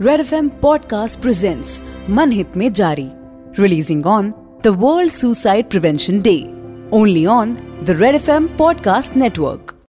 Red FM podcast presents Mann Hitt Mein Jaari, releasing on the World Suicide Prevention Day, only on the Red FM podcast network.